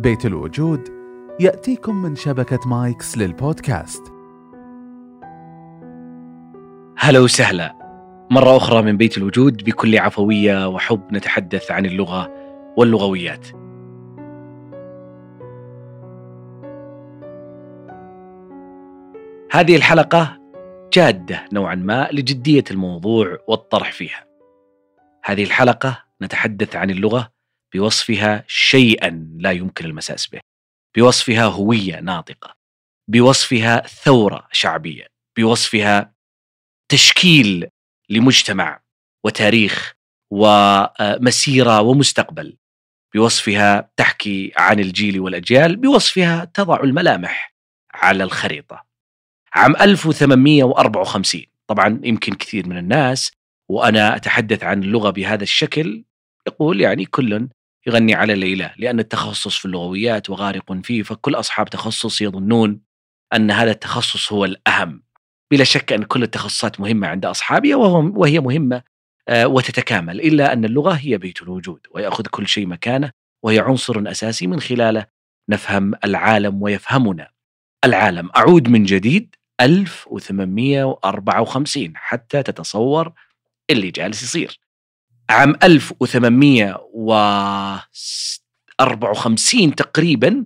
بيت الوجود يأتيكم من شبكة مايكس للبودكاست هلا وسهلا مرة أخرى من بيت الوجود بكل عفوية وحب نتحدث عن اللغة واللغويات. هذه الحلقة جادة نوعا ما لجدية الموضوع والطرح فيها. هذه الحلقة نتحدث عن اللغة بوصفها شيئا لا يمكن المساس به. بوصفها هوية ناطقة. بوصفها ثورة شعبية. بوصفها تشكيل لمجتمع وتاريخ ومسيرة ومستقبل بوصفها تحكي عن الجيل والأجيال بوصفها تضع الملامح على الخريطة. عام 1854 طبعا يمكن كثير من الناس وأنا أتحدث عن اللغة بهذا الشكل يقول يعني كل يغني على ليلى لأن التخصص في اللغويات وغارق فيه فكل أصحاب تخصص يظنون أن هذا التخصص هو الأهم. بلا شك أن كل التخصصات مهمة عند أصحابي وهي مهمة آه، وتتكامل إلا أن اللغة هي بيت الوجود ويأخذ كل شيء مكانه وهي عنصر أساسي من خلاله نفهم العالم ويفهمنا. العالم أعود من جديد 1854 حتى تتصور اللي جالس يصير. عام 1854 تقريبا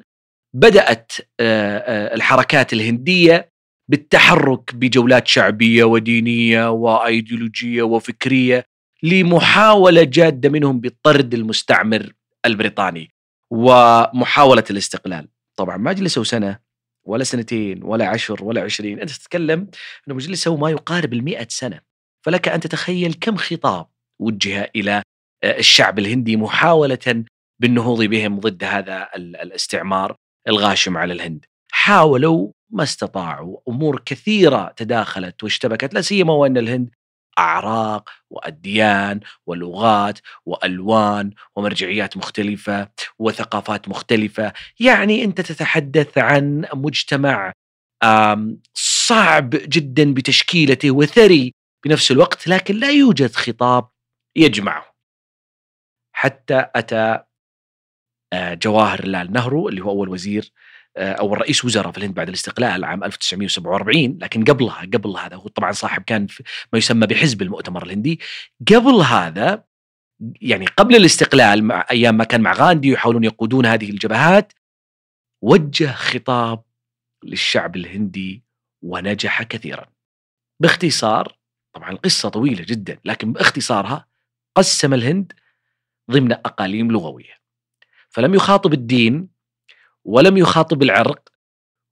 بدأت آه، آه، الحركات الهندية بالتحرك بجولات شعبية ودينية وأيديولوجية وفكرية لمحاولة جادة منهم بطرد المستعمر البريطاني ومحاولة الاستقلال. طبعا ما جلسوا سنة ولا سنتين ولا عشر ولا عشرين. أنت تتكلم أنه جلسوا ما يقارب المئة سنة. فلك أن تتخيل كم خطاب وجه إلى الشعب الهندي محاولة بالنهوض بهم ضد هذا الاستعمار الغاشم على الهند. حاولوا ما استطاعوا أمور كثيرة تداخلت واشتبكت لا سيما وأن الهند أعراق وأديان ولغات وألوان ومرجعيات مختلفة وثقافات مختلفة، يعني أنت تتحدث عن مجتمع صعب جدا بتشكيلته وثري بنفس الوقت لكن لا يوجد خطاب يجمعه. حتى أتى آه، جواهر لال نهرو اللي هو أول وزير آه، أو الرئيس وزراء في الهند بعد الاستقلال عام 1947 لكن قبلها قبل هذا هو طبعا صاحب كان ما يسمى بحزب المؤتمر الهندي. قبل هذا يعني قبل الاستقلال مع أيام ما كان مع غاندي يحاولون يقودون هذه الجبهات وجه خطاب للشعب الهندي ونجح كثيرا. باختصار طبعا القصة طويلة جدا لكن باختصارها قسم الهند ضمن أقاليم لغوية. فلم يخاطب الدين ولم يخاطب العرق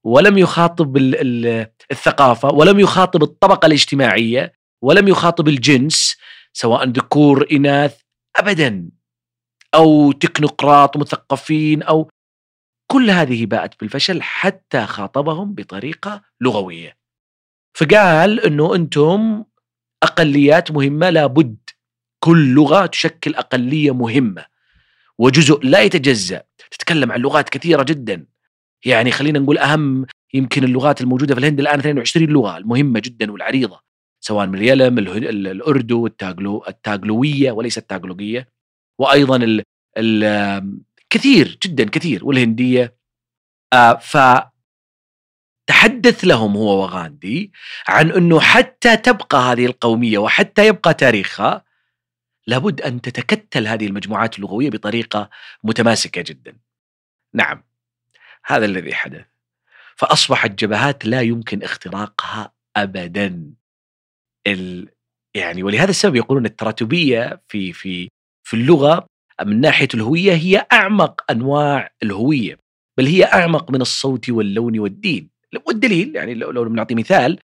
ولم يخاطب الثقافة ولم يخاطب الطبقة الاجتماعية ولم يخاطب الجنس سواء ذكور إناث أبدا أو تكنوقراط مثقفين أو كل هذه باءت بالفشل حتى خاطبهم بطريقة لغوية. فقال أنه أنتم أقليات مهمة لابد كل لغة تشكل أقلية مهمة وجزء لا يتجزأ. تتكلم عن لغات كثيرة جدا. يعني خلينا نقول أهم يمكن اللغات الموجودة في الهند الآن 22 لغة المهمة جدا والعريضة سواء من اليلم الأردو التاغلو التاغلوية وليس التاغلوغية وأيضا ال ال كثير جدا كثير والهندية. آه ف تحدث لهم هو وغاندي عن إنه حتى تبقى هذه القومية وحتى يبقى تاريخها لابد أن تتكتل هذه المجموعات اللغوية بطريقة متماسكة جدا. نعم هذا الذي حدث. فأصبحت جبهات لا يمكن اختراقها ابدا. ال يعني ولهذا السبب يقولون التراتبية في في في اللغة من ناحية الهوية هي أعمق أنواع الهوية بل هي أعمق من الصوت واللون والدين والدليل يعني لو, لو نعطي مثال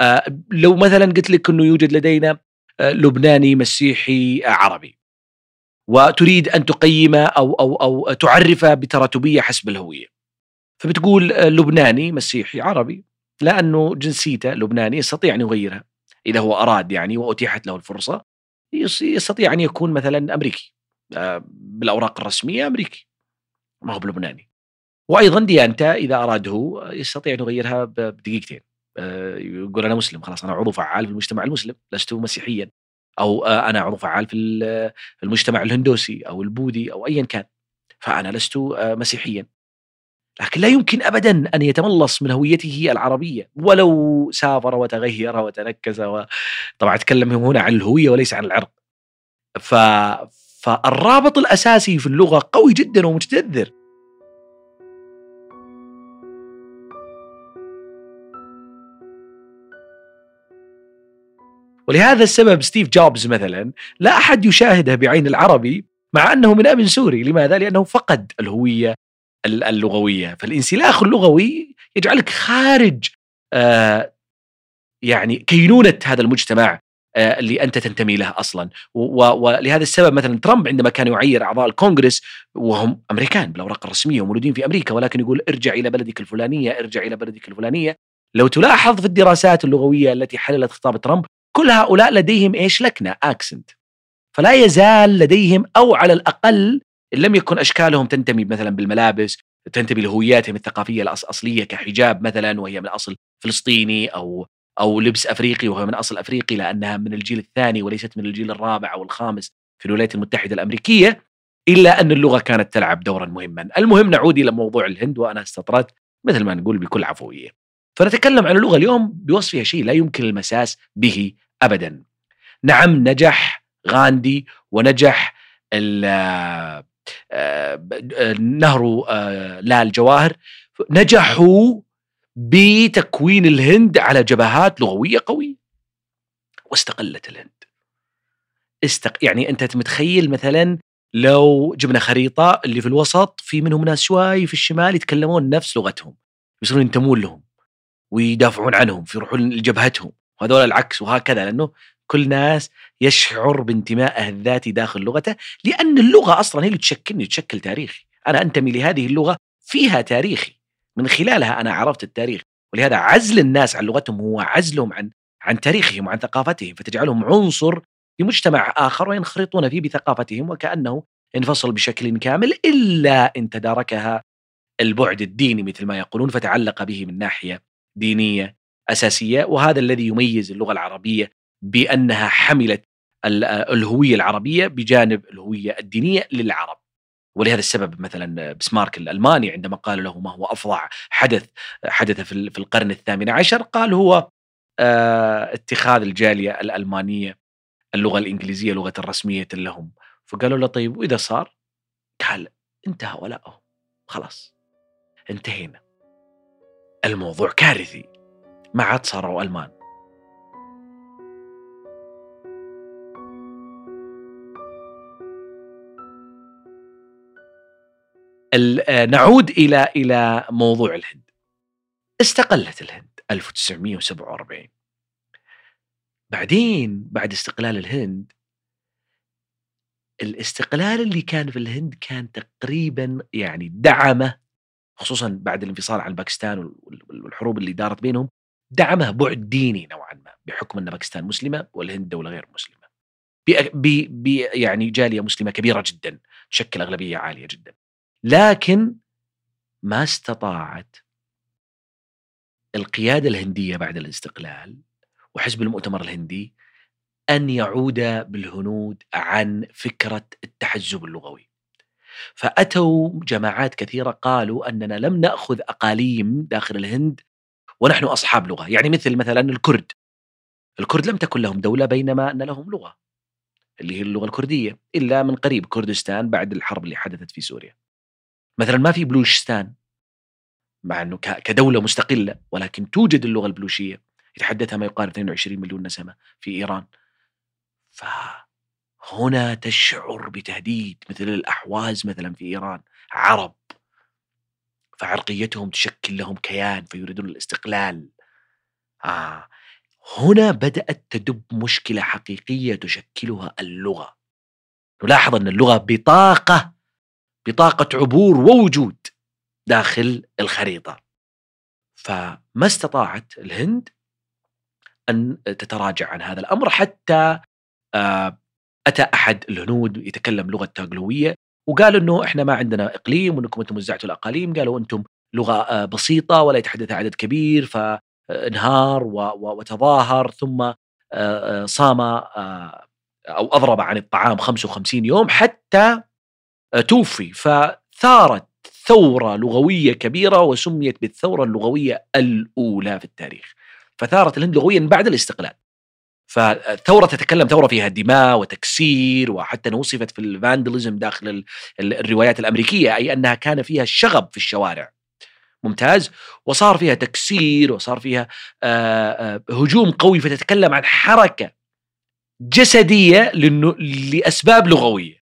آه لو مثلا قلت لك إنه يوجد لدينا لبناني مسيحي عربي. وتريد أن تقيم أو أو أو تعرف بتراتبية حسب الهوية. فبتقول لبناني مسيحي عربي. لأنه جنسيته لبناني يستطيع أن يغيرها. إذا هو أراد يعني وأتيحت له الفرصة يستطيع أن يكون مثلا أمريكي. آه، بالأوراق الرسمية أمريكي. ما هو بلبناني. وأيضا ديانته إذا اراد هو يستطيع أن يغيرها بدقيقتين. آه، يقول أنا مسلم خلاص أنا عضو فعال في المجتمع المسلم لست مسيحيا. أو آه، أنا عضو فعال في المجتمع الهندوسي أو البوذي أو ايا كان. فأنا لست آه، مسيحيا. لكن لا يمكن ابدا أن يتملص من هويته العربية ولو سافر وتغير وتنكس و... طبعا أتكلم هنا عن الهوية وليس عن العرق ف... فالرابط الأساسي في اللغة قوي جدا ومتجذر ولهذا السبب ستيف جوبز مثلا لا أحد يشاهده بعين العربي مع أنه من اب سوري، لماذا؟ لأنه فقد الهوية اللغوية، فالانسلاخ اللغوي يجعلك خارج آه يعني كينونة هذا المجتمع آه اللي أنت تنتمي له أصلا، ولهذا السبب مثلا ترامب عندما كان يعير أعضاء الكونغرس وهم أمريكان بالأوراق الرسمية ومولودين في أمريكا ولكن يقول ارجع إلى بلدك الفلانية، ارجع إلى بلدك الفلانية، لو تلاحظ في الدراسات اللغوية التي حللت خطاب ترامب كل هؤلاء لديهم إيش؟ لكنة accent فلا يزال لديهم أو على الأقل إن لم يكن أشكالهم تنتمي مثلا بالملابس تنتمي لهوياتهم الثقافية الأصلية كحجاب مثلا وهي من اصل فلسطيني أو أو لبس أفريقي وهو من أصل أفريقي لأنها من الجيل الثاني وليست من الجيل الرابع أو الخامس في الولايات المتحدة الأمريكية إلا أن اللغة كانت تلعب دورا مهما، المهم نعود إلى موضوع الهند وأنا استطردت مثل ما نقول بكل عفوية. فنتكلم عن اللغة اليوم بوصفها شيء لا يمكن المساس به ابدا. نعم نجح غاندي ونجح آه، نهر آه، لا الجواهر نجحوا بتكوين الهند على جبهات لغوية قوية. واستقلت الهند. استق... يعني أنت متخيل مثلا لو جبنا خريطة اللي في الوسط في منهم ناس شوي في الشمال يتكلمون نفس لغتهم. يصيرون ينتمون لهم ويدافعون عنهم يروحون لجبهتهم. وهذول العكس وهكذا لأنه كل ناس يشعر بانتمائه الذاتي داخل لغته لأن اللغة أصلا هي اللي تشكلني تشكل تاريخي. أنا أنتمي لهذه اللغة فيها تاريخي. من خلالها أنا عرفت التاريخ. ولهذا عزل الناس عن لغتهم هو عزلهم عن عن تاريخهم وعن ثقافتهم فتجعلهم عنصر في مجتمع آخر وينخرطون فيه بثقافتهم وكأنه انفصل بشكل كامل إلا إن تداركها البعد الديني مثل ما يقولون فتعلق به من ناحية دينية. أساسية وهذا الذي يميز اللغة العربية بأنها حملت الهوية العربية بجانب الهوية الدينية للعرب. ولهذا السبب مثلا بسمارك الألماني عندما قال له ما هو أفظع حدث حدث في القرن الثامن عشر قال هو آه، اتخاذ الجالية الألمانية اللغة الإنجليزية لغة رسميه لهم فقالوا له طيب وإذا صار؟ قال انتهى ولاؤه خلاص انتهينا الموضوع كارثي ما عاد صاروا المان آه، نعود إلى إلى موضوع الهند. استقلت الهند 1947 بعدين بعد استقلال الهند الاستقلال اللي كان في الهند كان تقريبا يعني دعمه خصوصا بعد الانفصال عن باكستان والحروب اللي دارت بينهم دعمه بعد ديني نوعا ما بحكم أن باكستان مسلمة والهند دولة غير مسلمة. ب يعني جالية مسلمة كبيرة جدا تشكل أغلبية عالية جدا. لكن ما استطاعت القيادة الهندية بعد الاستقلال وحزب المؤتمر الهندي أن يعود بالهنود عن فكرة التحزب اللغوي فأتوا جماعات كثيرة قالوا أننا لم نأخذ أقاليم داخل الهند ونحن أصحاب لغة. يعني مثل مثلا الكرد. الكرد لم تكن لهم دولة بينما أن لهم لغة اللي هي اللغة الكردية إلا من قريب كردستان بعد الحرب اللي حدثت في سوريا. مثلا ما في بلوشستان مع إنه كدولة مستقلة ولكن توجد اللغة البلوشية. يتحدثها ما يقارب 22 مليون نسمة في إيران. فهنا تشعر بتهديد مثل الأحواز مثلا في إيران. عرب. فعرقيتهم تشكل لهم كيان فيريدون الاستقلال. آه. هنا بدأت تدب مشكلة حقيقية تشكلها اللغة. نلاحظ أن اللغة بطاقة بطاقة عبور ووجود داخل الخريطة. فما استطاعت الهند أن تتراجع عن هذا الأمر حتى آه، أتى أحد الهنود يتكلم لغة تاغلوية وقال أنه إحنا ما عندنا إقليم وأنكم أنتم وزعتوا الأقاليم قالوا أنتم لغة آه، بسيطة ولا يتحدث عدد كبير فانهار وتظاهر ثم آه، صام أو أضرب عن الطعام 55 يوم حتى توفي. فثارت ثورة لغوية كبيرة وسميت بالثورة اللغوية الأولى في التاريخ. فثارت الهند لغويا بعد الاستقلال. فثورة تتكلم ثورة فيها دماء وتكسير وحتى وصفت في الفاندلزم داخل الروايات الأمريكية أي أنها كان فيها شغب في الشوارع. ممتاز؟ وصار فيها تكسير وصار فيها آه، آه، هجوم قوي فتتكلم عن حركة جسدية لأسباب لغوية.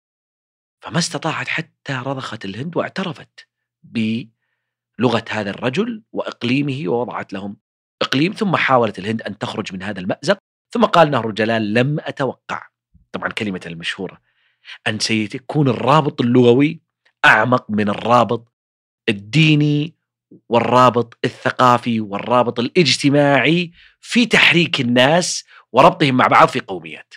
فما استطاعت حتى رضخت الهند واعترفت بلغة هذا الرجل وإقليمه ووضعت لهم إقليم ثم حاولت الهند أن تخرج من هذا المأزق. ثم قال نهر الجلال لم أتوقع. طبعا كلمة المشهورة. أن سيكون الرابط اللغوي أعمق من الرابط الديني والرابط الثقافي والرابط الاجتماعي في تحريك الناس وربطهم مع بعض في قوميات.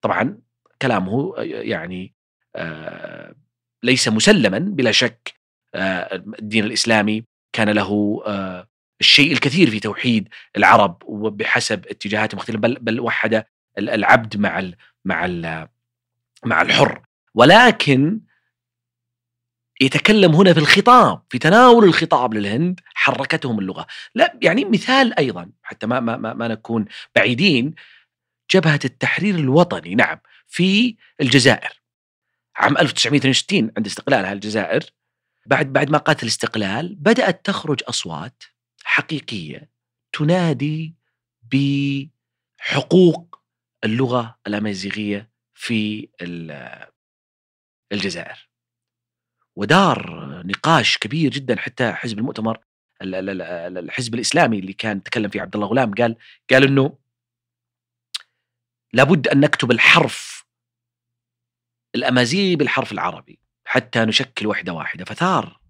طبعا كلامه يعني آه ليس مسلما بلا شك آه الدين الإسلامي كان له آه الشيء الكثير في توحيد العرب وبحسب اتجاهاتهم مختلفة بل بل وحد العبد مع ال مع ال مع الحر. ولكن يتكلم هنا في الخطاب في تناول الخطاب للهند حركتهم اللغة. لا يعني مثال أيضا حتى ما ما ما, ما نكون بعيدين جبهة التحرير الوطني نعم في الجزائر. عام 1962 عند استقلالها الجزائر بعد بعد ما قاتل الاستقلال بدأت تخرج أصوات حقيقية تنادي بحقوق اللغة الأمازيغية في الجزائر. ودار نقاش كبير جدا حتى حزب المؤتمر الحزب الإسلامي اللي كان تكلم فيه عبد الله غلام قال قال إنه لابد أن نكتب الحرف الأمازيغي بالحرف العربي حتى نشكل وحدة واحدة. فثار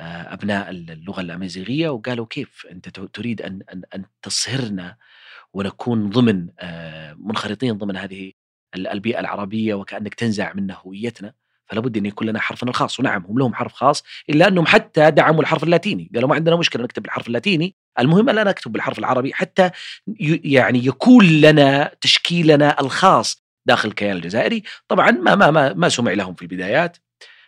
أبناء اللغة الأمازيغية وقالوا كيف أنت تريد أن أن أن تصهرنا ونكون ضمن آه، منخرطين ضمن هذه البيئة العربية وكأنك تنزع منا هويتنا فلا بد أن يكون لنا حرفنا الخاص. ونعم هم لهم حرف خاص إلا أنهم حتى دعموا الحرف اللاتيني. قالوا ما عندنا مشكلة نكتب بالحرف اللاتيني. المهم أن لا نكتب بالحرف العربي حتى يعني يكون لنا تشكيلنا الخاص داخل الكيان الجزائري. طبعا ما ما ما, ما سمع لهم في البدايات.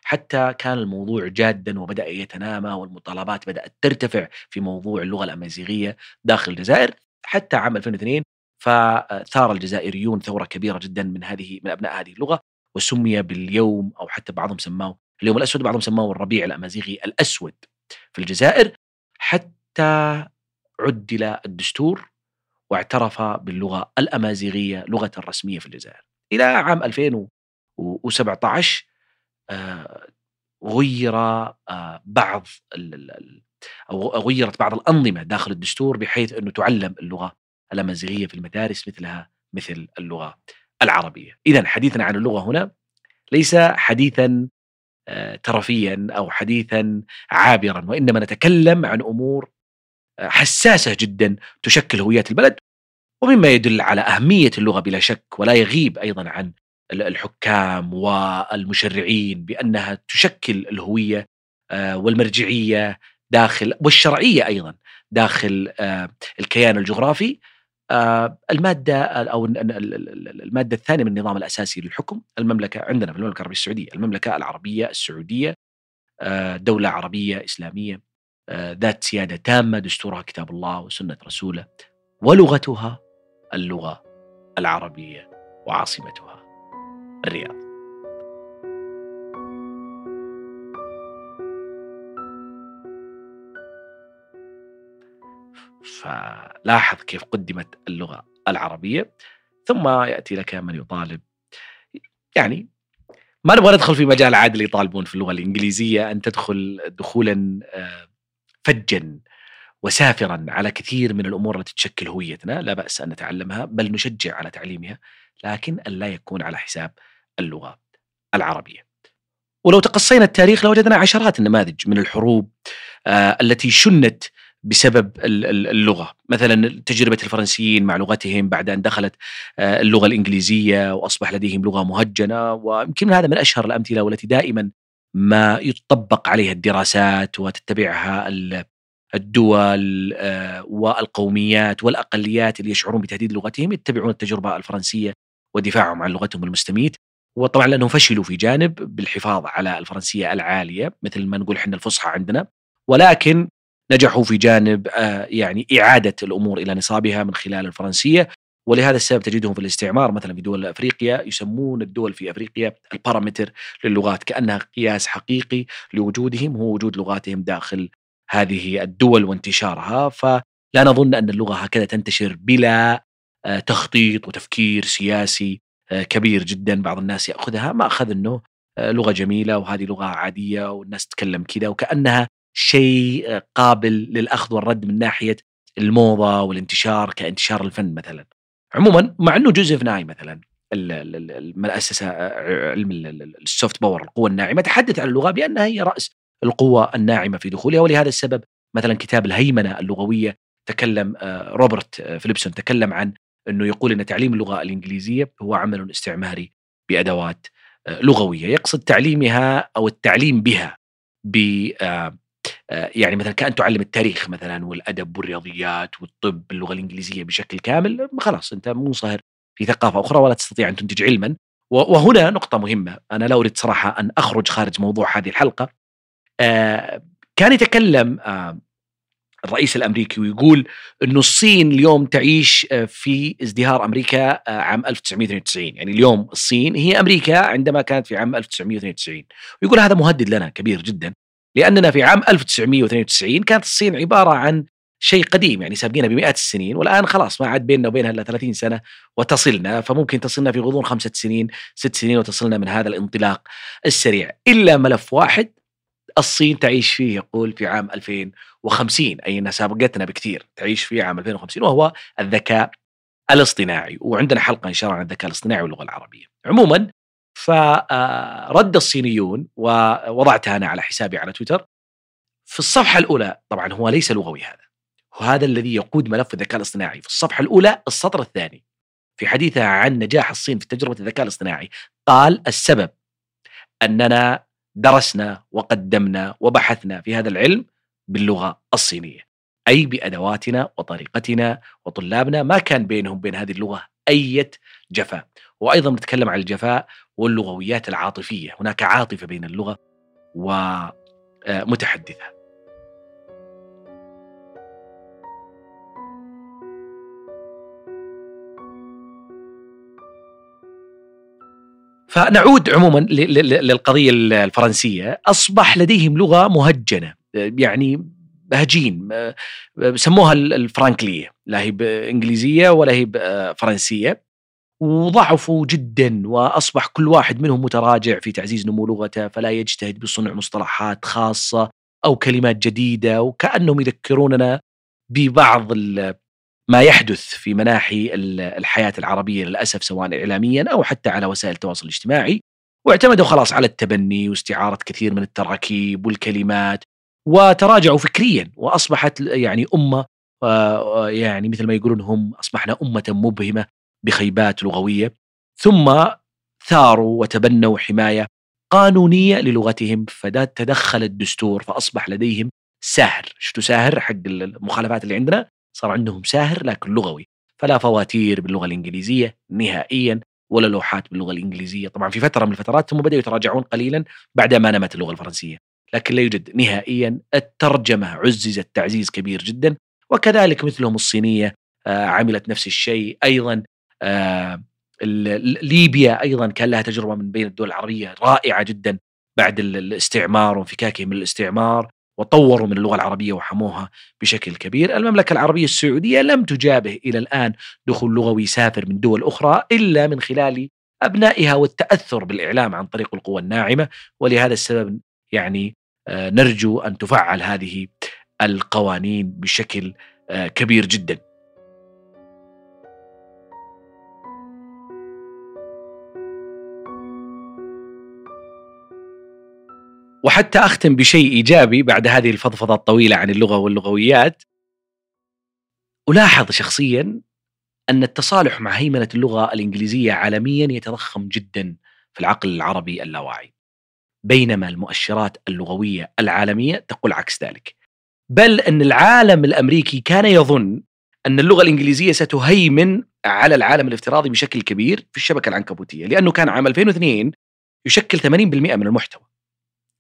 حتى كان الموضوع جادا وبدأ يتنامى والمطالبات بدأت ترتفع في موضوع اللغة الأمازيغية داخل الجزائر حتى عام 2002 فثار الجزائريون ثورة كبيرة جدا من هذه من أبناء هذه اللغة وسمي باليوم أو حتى بعضهم سماه اليوم الأسود بعضهم سماه الربيع الأمازيغي الأسود في الجزائر حتى عدل الدستور واعترف باللغة الأمازيغية لغة رسمية في الجزائر. إلى عام 2017 آه، غير آه، بعض أو غيرت بعض الأنظمة داخل الدستور بحيث إنه تعلم اللغة الأمازيغية في المدارس مثلها مثل اللغة العربية. اذا حديثنا عن اللغة هنا ليس حديثا آه، ترفيا أو حديثا عابرا وإنما نتكلم عن أمور حساسة جدا تشكل هويه البلد ومما يدل على أهمية اللغة بلا شك ولا يغيب أيضا عن الحكام والمشرعين بأنها تشكل الهوية آه، والمرجعية داخل والشرعية أيضا داخل آه، الكيان الجغرافي. آه، المادة أو المادة الثانية من النظام الأساسي للحكم المملكة عندنا في المملكة العربية السعودية المملكة العربية السعودية دولة عربية إسلامية ذات سيادة تامة دستورها كتاب الله وسنة رسوله ولغتها اللغة العربية وعاصمتها. الرياض. فلاحظ كيف قدمت اللغة العربية ثم يأتي لك من يطالب. يعني ما نبغى ندخل في مجال عاد اللي يطالبون في اللغة الإنجليزية أن تدخل دخولا آه، فجا وسافرا على كثير من الأمور التي تشكل هويتنا لا بأس أن نتعلمها بل نشجع على تعليمها لكن أن لا يكون على حساب اللغة العربية. ولو تقصينا التاريخ لوجدنا عشرات النماذج من الحروب آه التي شنت بسبب اللغة. مثلا تجربة الفرنسيين مع لغتهم بعد أن دخلت آه اللغة الإنجليزية وأصبح لديهم لغة مهجنة ويمكن هذا من أشهر الأمثلة والتي دائما ما يطبق عليها الدراسات وتتبعها الدول آه، والقوميات والأقليات اللي يشعرون بتهديد لغتهم يتبعون التجربة الفرنسية ودفاعهم عن لغتهم المستميت. وطبعا لأنهم فشلوا في جانب بالحفاظ على الفرنسية العالية مثل ما نقول إحنا الفصحى عندنا. ولكن نجحوا في جانب آه، يعني إعادة الأمور إلى نصابها من خلال الفرنسية. ولهذا السبب تجدهم في الاستعمار مثلا في دول أفريقيا يسمون الدول في أفريقيا البارامتر للغات كأنها قياس حقيقي لوجودهم هو وجود لغاتهم داخل هذه الدول وانتشارها. فلا نظن أن اللغة هكذا تنتشر بلا آه، تخطيط وتفكير سياسي كبير جدا بعض الناس يأخذها ما أخذ إنه آه، لغة جميلة وهذه لغة عادية والناس تتكلم كذا وكأنها شيء قابل للأخذ والرد من ناحية الموضة والانتشار كانتشار الفن مثلا. عموما مع إنه جوزيف ناي مثلا المؤسسة علم ال soft power القوة الناعمة تحدث عن اللغة بأنها هي رأس القوة الناعمة في دخولها ولهذا السبب مثلا كتاب الهيمنة اللغوية تكلم روبرت فيليبسون تكلم عن إنه يقول إن تعليم اللغة الإنجليزية هو عمل استعماري بأدوات لغوية يقصد تعليمها أو التعليم بها ب يعني مثلا كأن تعلم التاريخ مثلا والأدب والرياضيات والطب باللغة الإنجليزية بشكل كامل خلاص أنت منصهر في ثقافة أخرى ولا تستطيع أن تنتج علما. وهنا نقطة مهمة أنا لا أريد صراحة أن أخرج خارج موضوع هذه الحلقة كان يتكلم الرئيس الأمريكي ويقول إنه الصين اليوم تعيش آه، في ازدهار أمريكا آه، عام 1992 يعني اليوم الصين هي أمريكا عندما كانت في عام 1992 ويقول هذا مهدد لنا كبير جدا لأننا في عام 1992 كانت الصين عبارة عن شيء قديم يعني سابقينا بمئات السنين والآن خلاص ما عاد بيننا وبينها إلا 30 سنة وتصلنا فممكن تصلنا في غضون خمسة سنين ست سنين وتصلنا من هذا الانطلاق السريع. إلا ملف واحد الصين تعيش فيه يقول في عام 2050 أي أنها سابقتنا بكثير تعيش فيه عام 2050 وهو الذكاء الاصطناعي وعندنا حلقة إن شاء الله عن الذكاء الاصطناعي واللغة العربية. عموما فرد الصينيون ووضعتها أنا على حسابي على تويتر في الصفحة الأولى طبعا هو ليس لغوي هذا وهذا الذي يقود ملف الذكاء الاصطناعي. في الصفحة الأولى السطر الثاني في حديثها عن نجاح الصين في تجربة الذكاء الاصطناعي قال السبب أننا درسنا وقدمنا وبحثنا في هذا العلم باللغة الصينية. أي بأدواتنا وطريقتنا وطلابنا ما كان بينهم بين هذه اللغة أي جفاء. وأيضا نتكلم عن الجفاء واللغويات العاطفية. هناك عاطفة بين اللغة ومتحدثها فنعود عموما للقضية الفرنسية. أصبح لديهم لغة مهجنة يعني هجين سموها الفرانكلية. لا هي بإنجليزية ولا هي فرنسيه وضعفوا جدا وأصبح كل واحد منهم متراجع في تعزيز نمو لغته فلا يجتهد بصنع مصطلحات خاصة أو كلمات جديدة وكأنهم يذكروننا ببعض ما يحدث في مناحي الحياة العربية للأسف سواء اعلاميا أو حتى على وسائل التواصل الاجتماعي. واعتمدوا خلاص على التبني واستعارة كثير من التراكيب والكلمات وتراجعوا فكريا وأصبحت يعني أمة يعني مثل ما يقولون هم أصبحنا أمة مبهمة بخيبات لغوية. ثم ثاروا وتبنوا حماية قانونية للغتهم فتدخل الدستور فأصبح لديهم ساهر. شفتوا ساهر حق المخالفات اللي عندنا؟ صار عندهم ساهر لكن لغوي. فلا فواتير باللغة الإنجليزية نهائيا ولا لوحات باللغة الإنجليزية. طبعا في فترة من الفترات ثم بدأوا يتراجعون قليلا بعد ما نمت اللغة الفرنسية. لكن لا يوجد نهائيا الترجمة عززت تعزيز كبير جدا. وكذلك مثلهم الصينية آه عملت نفس الشيء أيضا آه ليبيا أيضا كان لها تجربة من بين الدول العربية رائعة جدا بعد الاستعمار وانفكاكهم من الاستعمار وطوروا من اللغة العربية وحموها بشكل كبير، المملكة العربية السعودية لم تجابه إلى الآن دخول لغوي سافر من دول أخرى إلا من خلال أبنائها والتأثر بالإعلام عن طريق القوى الناعمة، ولهذا السبب يعني آه، نرجو أن تفعل هذه القوانين بشكل آه، كبير جدا. وحتى أختم بشيء إيجابي بعد هذه الفضفضة الطويلة عن اللغة واللغويات. ألاحظ شخصيا أن التصالح مع هيمنة اللغة الإنجليزية عالميا يتضخم جدا في العقل العربي اللاواعي بينما المؤشرات اللغوية العالمية تقول عكس ذلك. بل أن العالم الأمريكي كان يظن أن اللغة الإنجليزية ستهيمن على العالم الافتراضي بشكل كبير في الشبكة العنكبوتية لأنه كان عام 2002 يشكل 80% من المحتوى.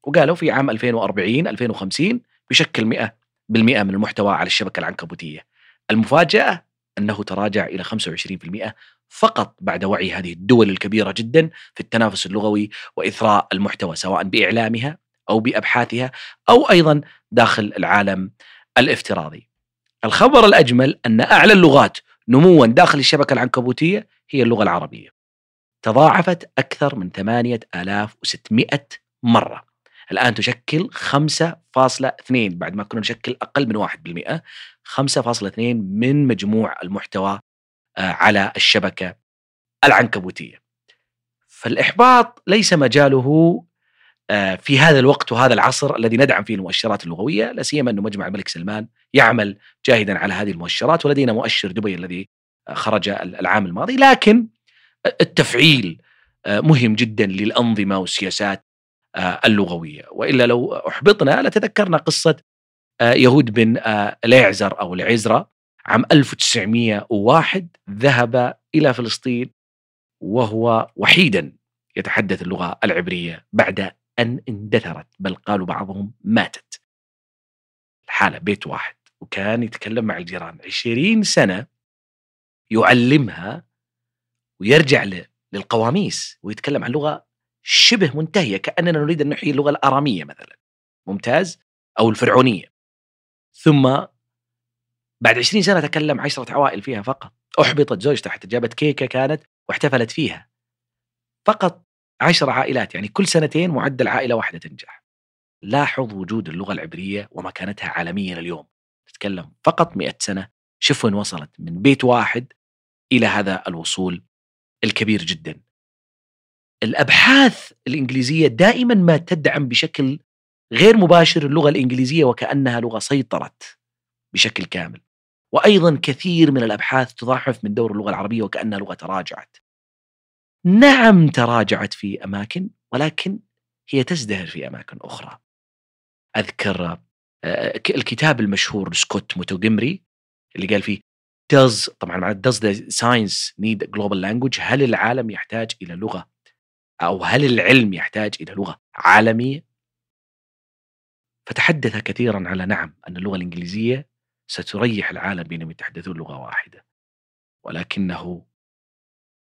وقالوا في عام 2040 2050 بيشكل 100% من المحتوى على الشبكة العنكبوتية المفاجأة أنه تراجع إلى 25% فقط بعد وعي هذه الدول الكبيرة جدا في التنافس اللغوي وإثراء المحتوى سواء بإعلامها أو بأبحاثها أو أيضا داخل العالم الافتراضي. الخبر الأجمل أن أعلى اللغات نموا داخل الشبكة العنكبوتية هي اللغة العربية. تضاعفت أكثر من 8600 مرة. الآن تشكل 5.2 بعد ما كنا نشكل أقل من 1% 5.2 من مجموع المحتوى آه، على الشبكة العنكبوتية. فالإحباط ليس مجاله آه، في هذا الوقت وهذا العصر الذي ندعم فيه المؤشرات اللغوية لا سيما أنه مجمع الملك سلمان يعمل جاهدا على هذه المؤشرات ولدينا مؤشر دبي الذي خرج العام الماضي لكن التفعيل آه، مهم جدا للأنظمة والسياسات اللغوية. وإلا لو أحبطنا لتذكرنا قصة يهود بن اليعزر أو العزرة عام 1901 ذهب إلى فلسطين وهو وحيدا يتحدث اللغة العبرية بعد أن اندثرت بل قالوا بعضهم ماتت. الحالة بيت واحد وكان يتكلم مع الجيران. عشرين سنة يعلمها ويرجع للقواميس ويتكلم عن لغة شبه منتهية كأننا نريد أن نحيي اللغة الآرامية مثلا ممتاز أو الفرعونية. ثم بعد 20 سنة تكلم عشرة عوائل فيها فقط. أحبطت زوجته حتى جابت كيكة كانت واحتفلت فيها. فقط عشر عائلات يعني كل سنتين معدل عائلة واحدة تنجح. لاحظ وجود اللغة العبرية ومكانتها عالميا اليوم. تتكلم فقط 100 سنة شوف وين وصلت من بيت واحد إلى هذا الوصول الكبير جدا. الأبحاث الإنجليزية دائما ما تدعم بشكل غير مباشر اللغة الإنجليزية وكأنها لغة سيطرت بشكل كامل وأيضا كثير من الأبحاث تضاعف من دور اللغة العربية وكأنها لغة تراجعت. نعم تراجعت في أماكن ولكن هي تزدهر في أماكن أخرى. أذكر آه، الكتاب المشهور لسكوت موتوجمري اللي قال فيه does طبعا معنى does the science need a global language هل العالم يحتاج إلى لغة أو هل العلم يحتاج إلى لغة عالمية؟ فتحدث كثيرا على نعم أن اللغة الإنجليزية ستريح العالم بينهم يتحدثون لغة واحدة ولكنه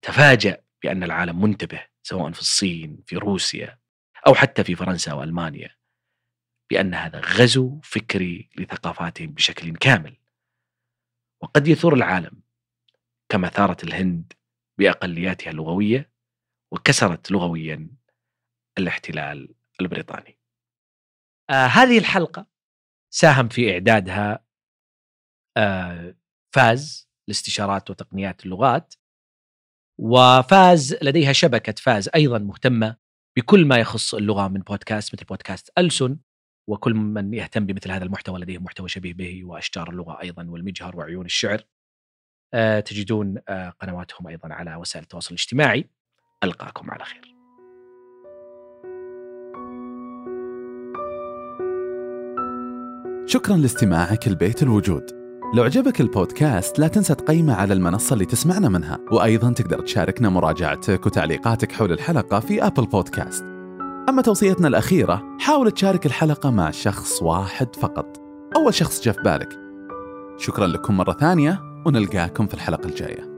تفاجأ بأن العالم منتبه سواء في الصين في روسيا أو حتى في فرنسا وألمانيا بأن هذا غزو فكري لثقافاتهم بشكل كامل وقد يثور العالم كما ثارت الهند بأقلياتها اللغوية وكسرت لغويا الاحتلال البريطاني. آه هذه الحلقة ساهم في إعدادها آه، فاز لاستشارات وتقنيات اللغات وفاز لديها شبكة فاز أيضا مهتمة بكل ما يخص اللغة من بودكاست مثل بودكاست ألسن وكل من يهتم بمثل هذا المحتوى لديه محتوى شبيه به وأشجار اللغة أيضا والمجهر وعيون الشعر. آه، تجدون آه، قنواتهم أيضا على وسائل التواصل الاجتماعي. ألقاكم على خير. شكرا لاستماعك البيت الوجود. لو عجبك البودكاست لا تنسى تقيمه على المنصة اللي تسمعنا منها. وأيضا تقدر تشاركنا مراجعتك وتعليقاتك حول الحلقة في أبل بودكاست أما توصيتنا الأخيرة حاول تشارك الحلقة مع شخص واحد فقط. أول شخص جاء في بالك. شكرا لكم مرة ثانية ونلقاكم في الحلقة الجاية.